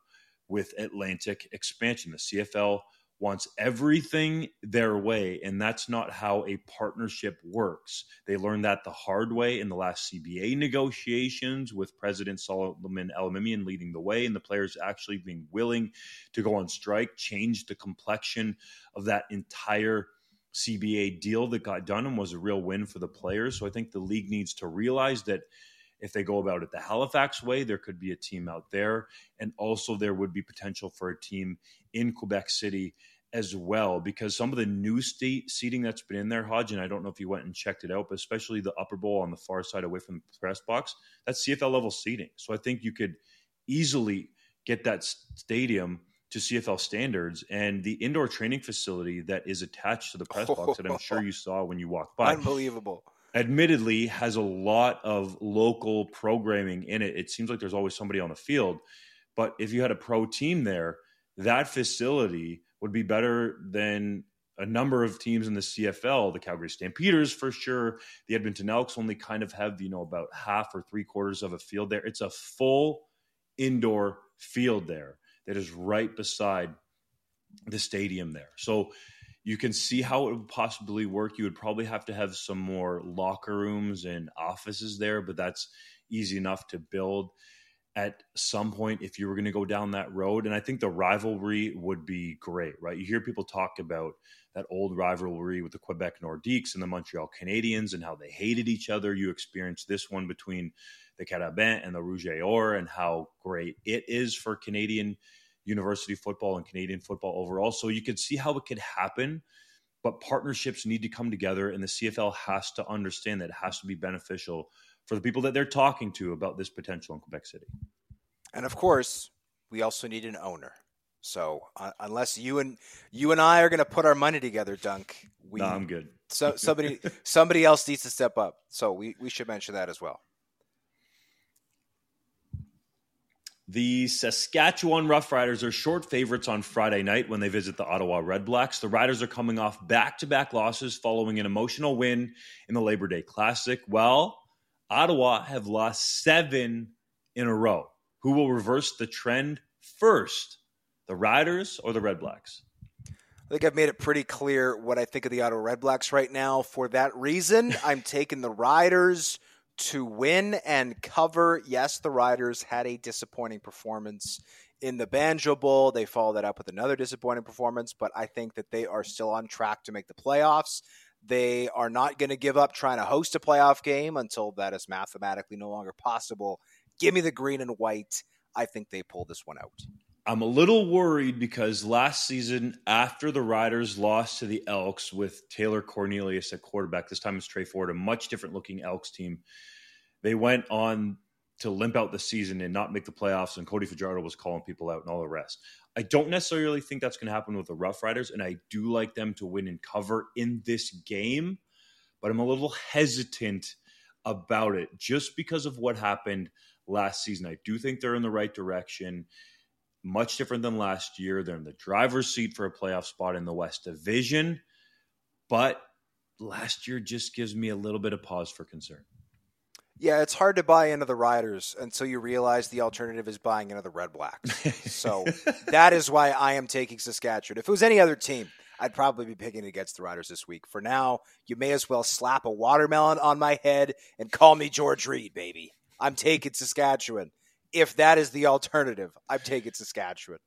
A: with Atlantic expansion. The CFL wants everything their way, and that's not how a partnership works. They learned that the hard way in the last CBA negotiations with President Solomon Elimimian leading the way, and the players actually being willing to go on strike, changed the complexion of that entire CBA deal that got done and was a real win for the players. So I think the league needs to realize that if they go about it the Halifax way, there could be a team out there. And also, there would be potential for a team in Quebec City as well, because some of the new state seating that's been in there, Hodge, and I don't know if you went and checked it out, but especially the upper bowl on the far side away from the press box, that's CFL level seating. So I think you could easily get that stadium to CFL standards and the indoor training facility that is attached to the press box that I'm sure you saw when you walked by.
B: Unbelievable.
A: Admittedly, has a lot of local programming in it. It seems like there's always somebody on the field, but if you had a pro team there, that facility would be better than a number of teams in the CFL. The Calgary Stampeders, for sure. The Edmonton Elks only kind of have you know about half or three quarters of a field there. It's a full indoor field there that is right beside the stadium there. So you can see how it would possibly work. You would probably have to have some more locker rooms and offices there, but that's easy enough to build at some point if you were going to go down that road. And I think the rivalry would be great, right? You hear people talk about that old rivalry with the Quebec Nordiques and the Montreal Canadiens and how they hated each other. You experienced this one between the Carabin and the Rouge et Or and how great it is for Canadian university football and Canadian football overall. So you can see how it could happen, but partnerships need to come together, and the CFL has to understand that it has to be beneficial for the people that they're talking to about this potential in Quebec City.
B: And of course, we also need an owner. So uh, unless you and you and I are going to put our money together, Dunk, we,
A: no, I'm good.
B: so somebody somebody else needs to step up. So we, we should mention that as well.
A: The Saskatchewan Roughriders are short favorites on Friday night when they visit the Ottawa Redblacks. The Riders are coming off back to back losses following an emotional win in the Labor Day Classic. Well, Ottawa have lost seven in a row. Who will reverse the trend first, the Riders or the Redblacks?
B: I think I've made it pretty clear what I think of the Ottawa Redblacks right now. For that reason, I'm taking the Riders to win and cover. Yes, the Riders had a disappointing performance in the Banjo Bowl. They followed that up with another disappointing performance, but I think that they are still on track to make the playoffs. They are not going to give up trying to host a playoff game until that is mathematically no longer possible. Give me the green and white. I think they pull this one out.
A: I'm a little worried because last season, after the Riders lost to the Elks with Taylor Cornelius at quarterback, this time it's Tre Ford, a much different looking Elks team. They went on to limp out the season and not make the playoffs, and Cody Fajardo was calling people out and all the rest. I don't necessarily think that's going to happen with the Rough Riders, and I do like them to win and cover in this game, but I'm a little hesitant about it just because of what happened last season. I do think they're in the right direction much different than last year. They're in the driver's seat for a playoff spot in the West Division, but last year just gives me a little bit of pause for concern.
B: Yeah, it's hard to buy into the Riders until you realize the alternative is buying into the Red Blacks. so that is why I am taking Saskatchewan. If it was any other team, I'd probably be picking against the Riders this week. For now, you may as well slap a watermelon on my head and call me George Reed, baby. I'm taking Saskatchewan if that is the alternative, I'm taking Saskatchewan.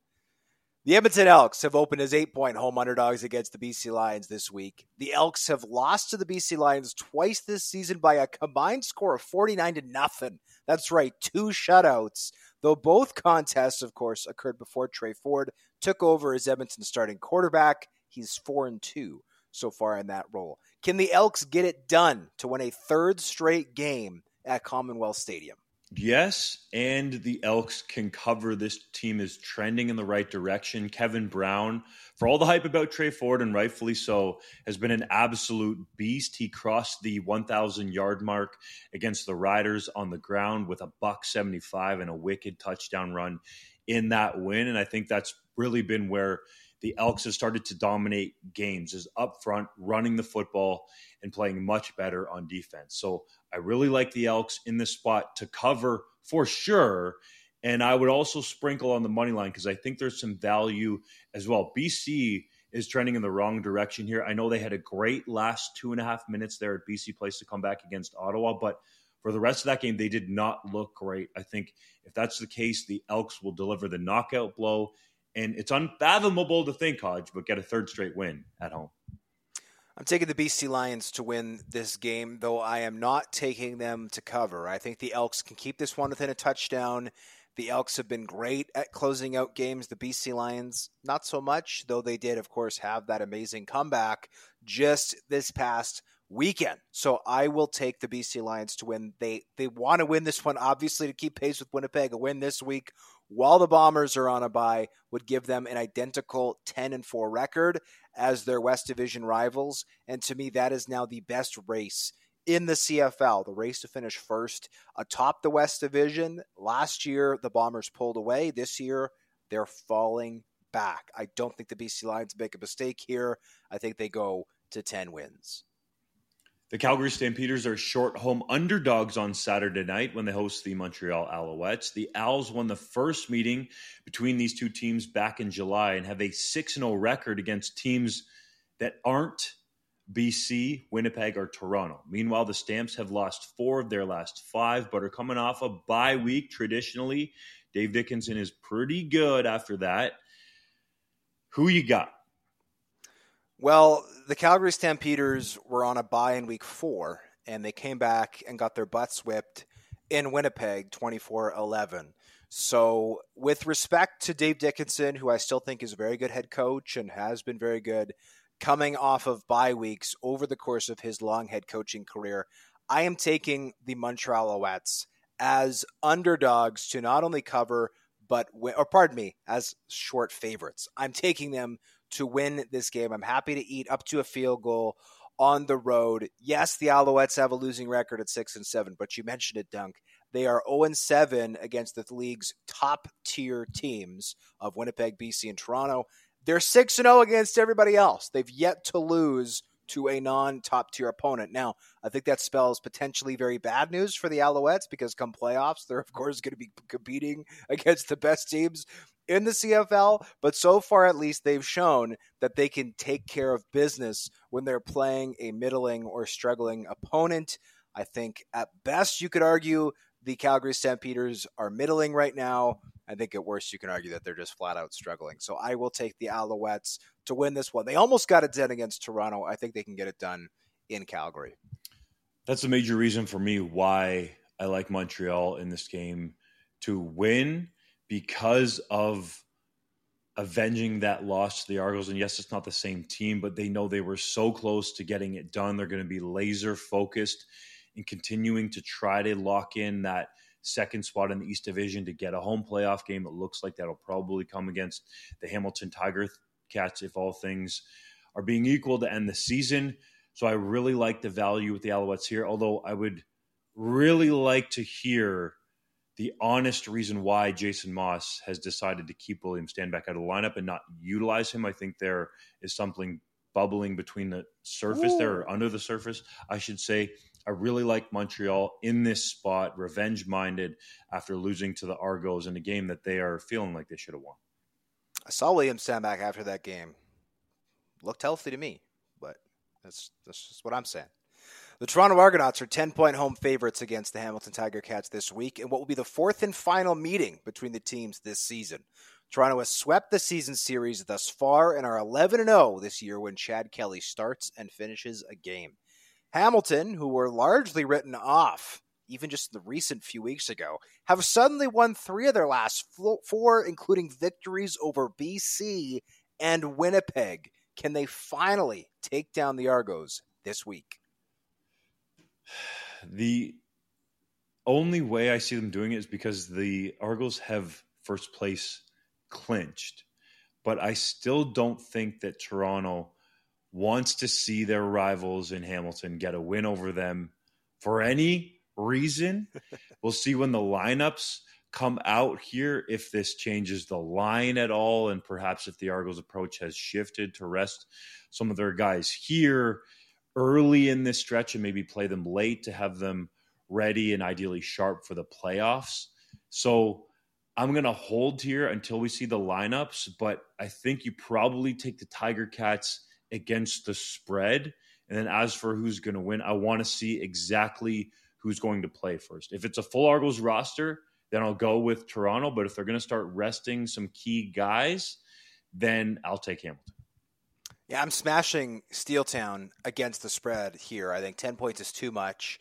B: The Edmonton Elks have opened as eight point home underdogs against the BC Lions this week. The Elks have lost to the BC Lions twice this season by a combined score of 49 to nothing. That's right, two shutouts. Though both contests, of course, occurred before Tre Ford took over as Edmonton's starting quarterback. He's 4 and 2 so far in that role. Can the Elks get it done to win a third straight game at Commonwealth Stadium?
A: Yes, and the Elks can cover. This team is trending in the right direction. Kevin Brown, for all the hype about Tre Ford, and rightfully so, has been an absolute beast. He crossed the 1,000 yard mark against the Riders on the ground with a buck 75 and a wicked touchdown run in that win. And I think that's really been where the Elks have started to dominate games is up front, running the football and playing much better on defense. So I really like the Elks in this spot to cover for sure. And I would also sprinkle on the money line because I think there's some value as well. BC is trending in the wrong direction here. I know they had a great last two and a half minutes there at BC Place to come back against Ottawa, but for the rest of that game, they did not look great. I think if that's the case, the Elks will deliver the knockout blow and it's unfathomable to think, Hodge, but get a third straight win at home.
B: I'm taking the BC Lions to win this game, though I am not taking them to cover. I think the Elks can keep this one within a touchdown. The Elks have been great at closing out games. The BC Lions, not so much, though they did, of course, have that amazing comeback just this past weekend. So I will take the BC Lions to win. They they want to win this one, obviously, to keep pace with Winnipeg. A win this week while the Bombers are on a bye would give them an identical 10 and 4 record as their West Division rivals. And to me, that is now the best race in the CFL, the race to finish first atop the West Division. Last year, the Bombers pulled away. This year, they're falling back. I don't think the BC Lions make a mistake here. I think they go to 10 wins.
A: The Calgary Stampeders are short home underdogs on Saturday night when they host the Montreal Alouettes. The Owls won the first meeting between these two teams back in July and have a 6 0 record against teams that aren't BC, Winnipeg, or Toronto. Meanwhile, the Stamps have lost four of their last five, but are coming off a bye week traditionally. Dave Dickenson is pretty good after that. Who you got?
B: Well, the Calgary Stampeders were on a bye in week four, and they came back and got their butts whipped in Winnipeg 24 11. So, with respect to Dave Dickenson, who I still think is a very good head coach and has been very good, coming off of bye weeks over the course of his long head coaching career, I am taking the Montreal Alouettes as underdogs to not only cover, but win, or pardon me, as short favorites. I'm taking them to win this game. I'm happy to eat up to a field goal on the road. Yes, the Alouettes have a losing record at six and seven, but you mentioned it, Dunk. They are 0 7 against the league's top tier teams of Winnipeg, BC, and Toronto. They're 6 0 against everybody else. They've yet to lose to a non top tier opponent. Now, I think that spells potentially very bad news for the Alouettes because come playoffs, they're, of course, going to be competing against the best teams in the CFL. But so far, at least, they've shown that they can take care of business when they're playing a middling or struggling opponent. I think at best, you could argue the Calgary Stampeders are middling right now. I think at worst you can argue that they're just flat out struggling. So I will take the Alouettes to win this one. They almost got it done against Toronto. I think they can get it done in Calgary.
A: That's a major reason for me why I like Montreal in this game to win because of avenging that loss to the Argos. And yes, it's not the same team, but they know they were so close to getting it done. They're going to be laser focused in continuing to try to lock in that second spot in the East Division to get a home playoff game. It looks like that'll probably come against the Hamilton Tiger Cats if all things are being equal to end the season. So I really like the value with the Alouettes here, although I would really like to hear the honest reason why Jason Maas has decided to keep William Stanback out of the lineup and not utilize him. I think there is something bubbling between the surface Ooh. there or under the surface, I should say. I really like Montreal in this spot, revenge minded after losing to the Argos in a game that they are feeling like they should have won.
B: I saw William Stanback after that game. Looked healthy to me, but that's that's just what I'm saying. The Toronto Argonauts are 10 point home favorites against the Hamilton Tiger Cats this week in what will be the fourth and final meeting between the teams this season. Toronto has swept the season series thus far and are 11 0 this year when Chad Kelly starts and finishes a game. Hamilton, who were largely written off even just the recent few weeks ago, have suddenly won three of their last four, including victories over BC and Winnipeg. Can they finally take down the Argos this week?
A: The only way I see them doing it is because the Argos have first place clinched. But I still don't think that Toronto wants to see their rivals in Hamilton get a win over them for any reason. we'll see when the lineups come out here if this changes the line at all, and perhaps if the Argos approach has shifted to rest some of their guys here early in this stretch and maybe play them late to have them ready and ideally sharp for the playoffs. So I'm going to hold here until we see the lineups, but I think you probably take the Tiger Cats against the spread. And then as for who's going to win, I want to see exactly who's going to play first. If it's a full Argos roster, then I'll go with Toronto. But if they're going to start resting some key guys, then I'll take Hamilton.
B: Yeah, I'm smashing Steeltown against the spread here. I think 10 points is too much.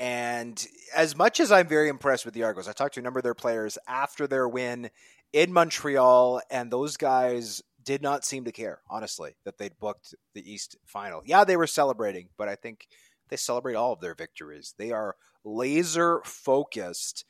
B: And as much as I'm very impressed with the Argos, I talked to a number of their players after their win in Montreal, and those guys did not seem to care, honestly, that they'd booked the East final. Yeah, they were celebrating, but I think they celebrate all of their victories. They are laser focused.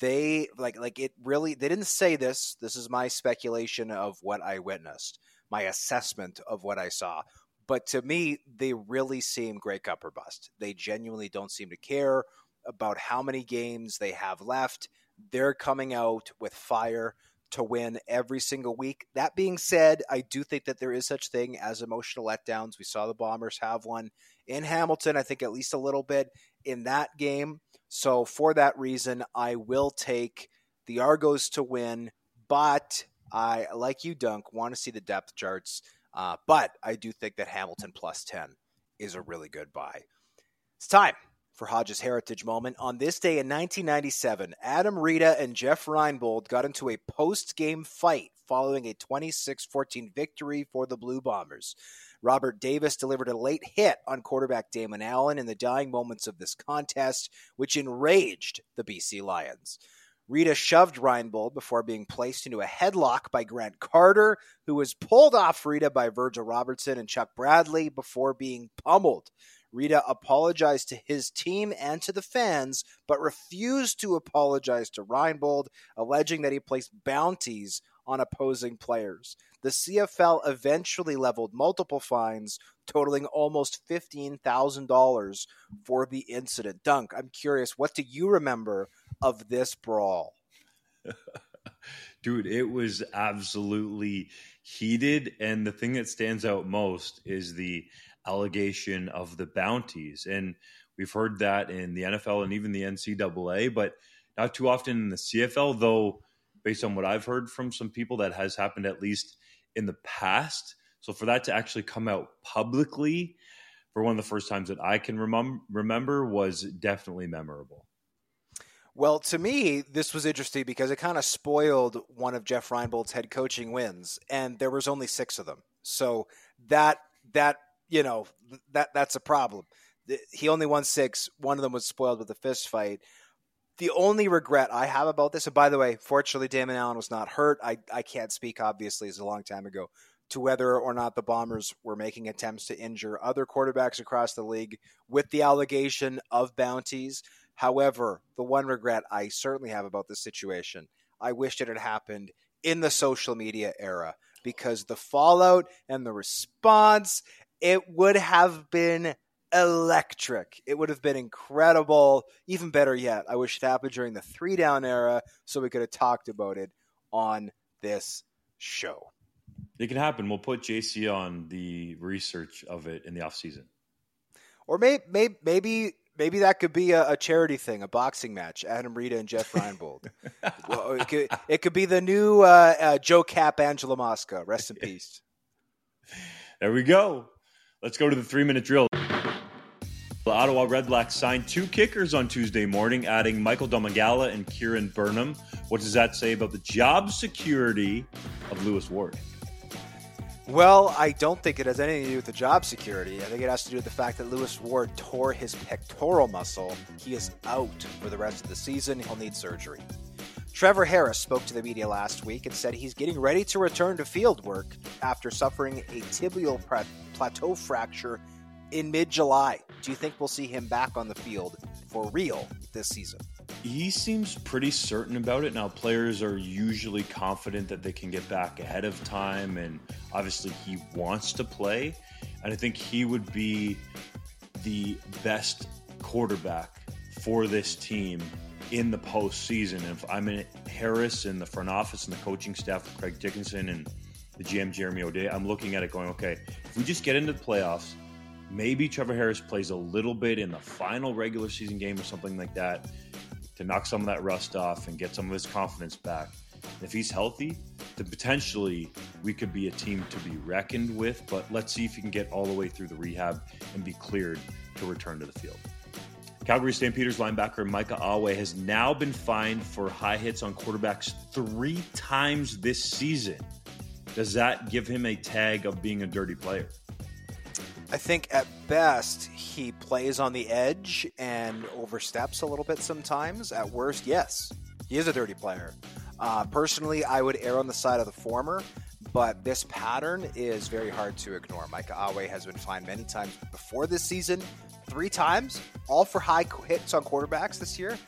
B: They like like it really they didn't say this. This is my speculation of what I witnessed, my assessment of what I saw. But to me, they really seem Grey Cup or bust. They genuinely don't seem to care about how many games they have left. They're coming out with fire to win every single week. That being said, I do think that there is such thing as emotional letdowns. We saw the Bombers have one in Hamilton, I think at least a little bit in that game. So for that reason, I will take the Argos to win, but I like you Dunk want to see the depth charts. Uh, but I do think that Hamilton plus 10 is a really good buy. It's time for Hodges Heritage Moment. On this day in 1997, Adam Rita and Jeff Reinbold got into a post game fight following a 26 14 victory for the Blue Bombers. Robert Davis delivered a late hit on quarterback Damon Allen in the dying moments of this contest, which enraged the BC Lions. Rita shoved Reinbold before being placed into a headlock by Grant Carter, who was pulled off Rita by Virgil Robertson and Chuck Bradley before being pummeled. Rita apologized to his team and to the fans, but refused to apologize to Reinbold, alleging that he placed bounties on opposing players. The CFL eventually leveled multiple fines, totaling almost $15,000 for the incident. Dunk, I'm curious, what do you remember of this brawl?
A: Dude, it was absolutely heated. And the thing that stands out most is the allegation of the bounties. And we've heard that in the NFL and even the NCAA, but not too often in the CFL, though, based on what I've heard from some people, that has happened at least in the past. So for that to actually come out publicly for one of the first times that I can remem- remember was definitely memorable.
B: Well, to me, this was interesting because it kind of spoiled one of Jeff Reinbold's head coaching wins, and there was only six of them. So that that you know that that's a problem. He only won six. One of them was spoiled with a fist fight. The only regret I have about this, and by the way, fortunately, Damon Allen was not hurt. I, I can't speak, obviously, it's a long time ago, to whether or not the Bombers were making attempts to injure other quarterbacks across the league with the allegation of bounties. However, the one regret I certainly have about this situation, I wished it had happened in the social media era because the fallout and the response it would have been electric. It would have been incredible. Even better yet, I wish it happened during the three down era so we could have talked about it on this show.
A: It can happen. We'll put JC on the research of it in the off season.
B: Or maybe maybe maybe maybe that could be a, a, charity thing, a boxing match. Adam Rita and Jeff Reinbold. well, it, could, it could be the new uh, uh, Joe Kapp Angelo Mosca. Rest in peace.
A: There we go. Let's go to the three minute drill. The Ottawa Redblacks signed two kickers on Tuesday morning, adding Michael Domagala and Kieran Burnham. What does that say about the job security of Lewis Ward?
B: Well, I don't think it has anything to do with the job security. I think it has to do with the fact that Lewis Ward tore his pectoral muscle. He is out for the rest of the season. He'll need surgery. Trevor Harris spoke to the media last week and said he's getting ready to return to field work after suffering a tibial plateau fracture in mid July. Do you think we'll see him back on the field for real this season?
A: He seems pretty certain about it. Now, players are usually confident that they can get back ahead of time, and obviously, he wants to play. And I think he would be the best quarterback for this team in the postseason. If I'm in Harris and the front office and the coaching staff with Craig Dickenson and the GM Jeremy O'Day, I'm looking at it going, okay, if we just get into the playoffs, maybe Trevor Harris plays a little bit in the final regular season game or something like that to knock some of that rust off and get some of his confidence back. If he's healthy, then potentially we could be a team to be reckoned with. But let's see if he can get all the way through the rehab and be cleared to return to the field. Calgary Stampeders linebacker Micah Awe has now been fined for high hits on quarterbacks three times this season. Does that give him a tag of being a dirty player?
B: I think at best he plays on the edge and oversteps a little bit sometimes. At worst, yes, he is a dirty player. Uh, personally, I would err on the side of the former, but this pattern is very hard to ignore. Micah Awe has been fined many times before this season, three times, all for high hits on quarterbacks this year.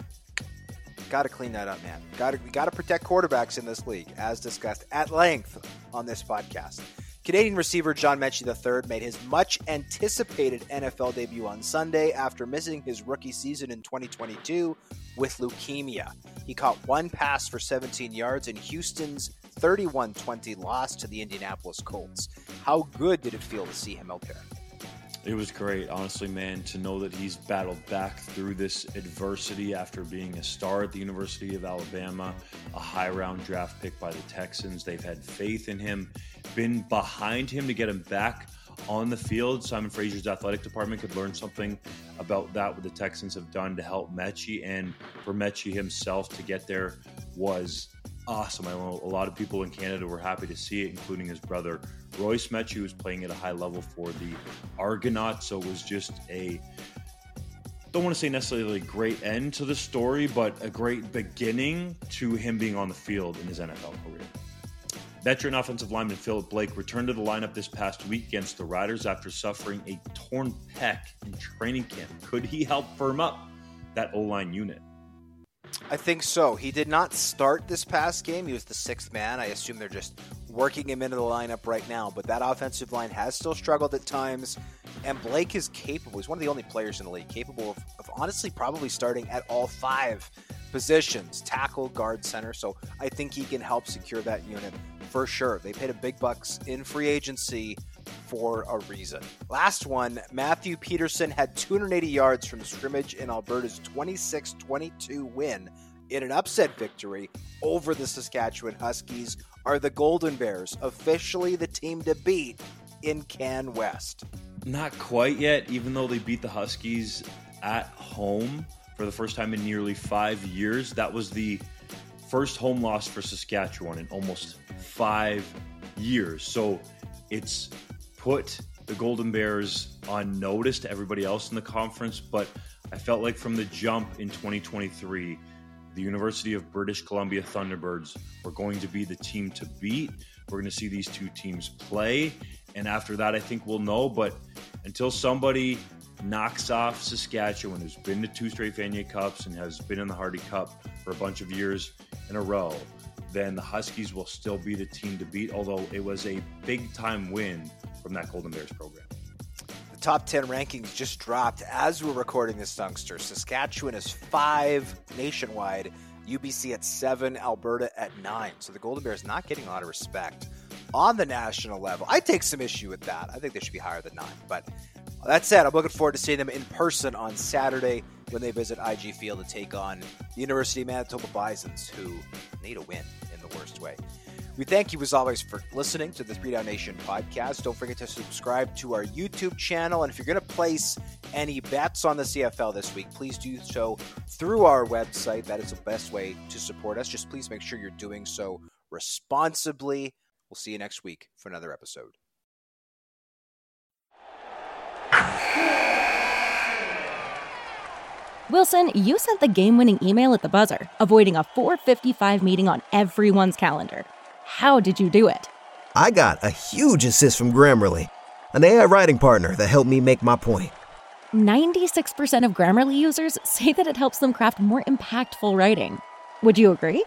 B: Got to clean that up, man. Got to we got to protect quarterbacks in this league, as discussed at length on this podcast. Canadian receiver John Metchie III made his much anticipated NFL debut on Sunday after missing his rookie season in 2022 with leukemia. He caught one pass for 17 yards in Houston's 31 20 loss to the Indianapolis Colts. How good did it feel to see him out there?
A: It was great, honestly, man, to know that he's battled back through this adversity after being a star at the University of Alabama, a high round draft pick by the Texans. They've had faith in him, been behind him to get him back on the field. Simon Fraser's athletic department could learn something about that, what the Texans have done to help Metchie. And for Metchie himself to get there was awesome. I know a lot of people in Canada were happy to see it, including his brother Royce Metchie, who was playing at a high level for the Argonauts. So it was just a don't want to say necessarily great end to the story, but a great beginning to him being on the field in his NFL career. Veteran offensive lineman Philip Blake returned to the lineup this past week against the Riders after suffering a torn pec in training camp. Could he help firm up that O line unit?
B: I think so. He did not start this past game. He was the sixth man. I assume they're just working him into the lineup right now. But that offensive line has still struggled at times. And Blake is capable. He's one of the only players in the league capable of, of honestly probably starting at all five positions tackle, guard, center. So I think he can help secure that unit for sure. They paid a big bucks in free agency for a reason. Last one, Matthew Peterson had 280 yards from scrimmage in Alberta's 26 22 win in an upset victory over the Saskatchewan Huskies. Are the Golden Bears officially the team to beat in Can West?
A: Not quite yet, even though they beat the Huskies at home for the first time in nearly five years. That was the first home loss for Saskatchewan in almost five years. So it's put the Golden Bears on notice to everybody else in the conference, but I felt like from the jump in 2023, the University of British Columbia Thunderbirds were going to be the team to beat. We're going to see these two teams play. And after that, I think we'll know. But until somebody knocks off Saskatchewan, who's been to two straight Vanier Cups and has been in the Hardy Cup for a bunch of years in a row, then the Huskies will still be the team to beat, although it was a big time win from that Golden Bears program.
B: The top 10 rankings just dropped as we're recording this, dunkster. Saskatchewan is five nationwide, UBC at seven, Alberta at nine. So the Golden Bears not getting a lot of respect on the national level. I take some issue with that. I think they should be higher than nine. But that said, I'm looking forward to seeing them in person on Saturday when they visit IG Field to take on the University of Manitoba Bisons, who need a win in the worst way. We thank you as always for listening to the Three Down Nation podcast. Don't forget to subscribe to our YouTube channel. And if you're going to place any bets on the CFL this week, please do so through our website. That is the best way to support us. Just please make sure you're doing so responsibly. We'll see you next week for another episode.
C: Wilson, you sent the game winning email at the buzzer, avoiding a 455 meeting on everyone's calendar. How did you do it?
D: I got a huge assist from Grammarly, an AI writing partner that helped me make my point.
C: 96% of Grammarly users say that it helps them craft more impactful writing. Would you agree?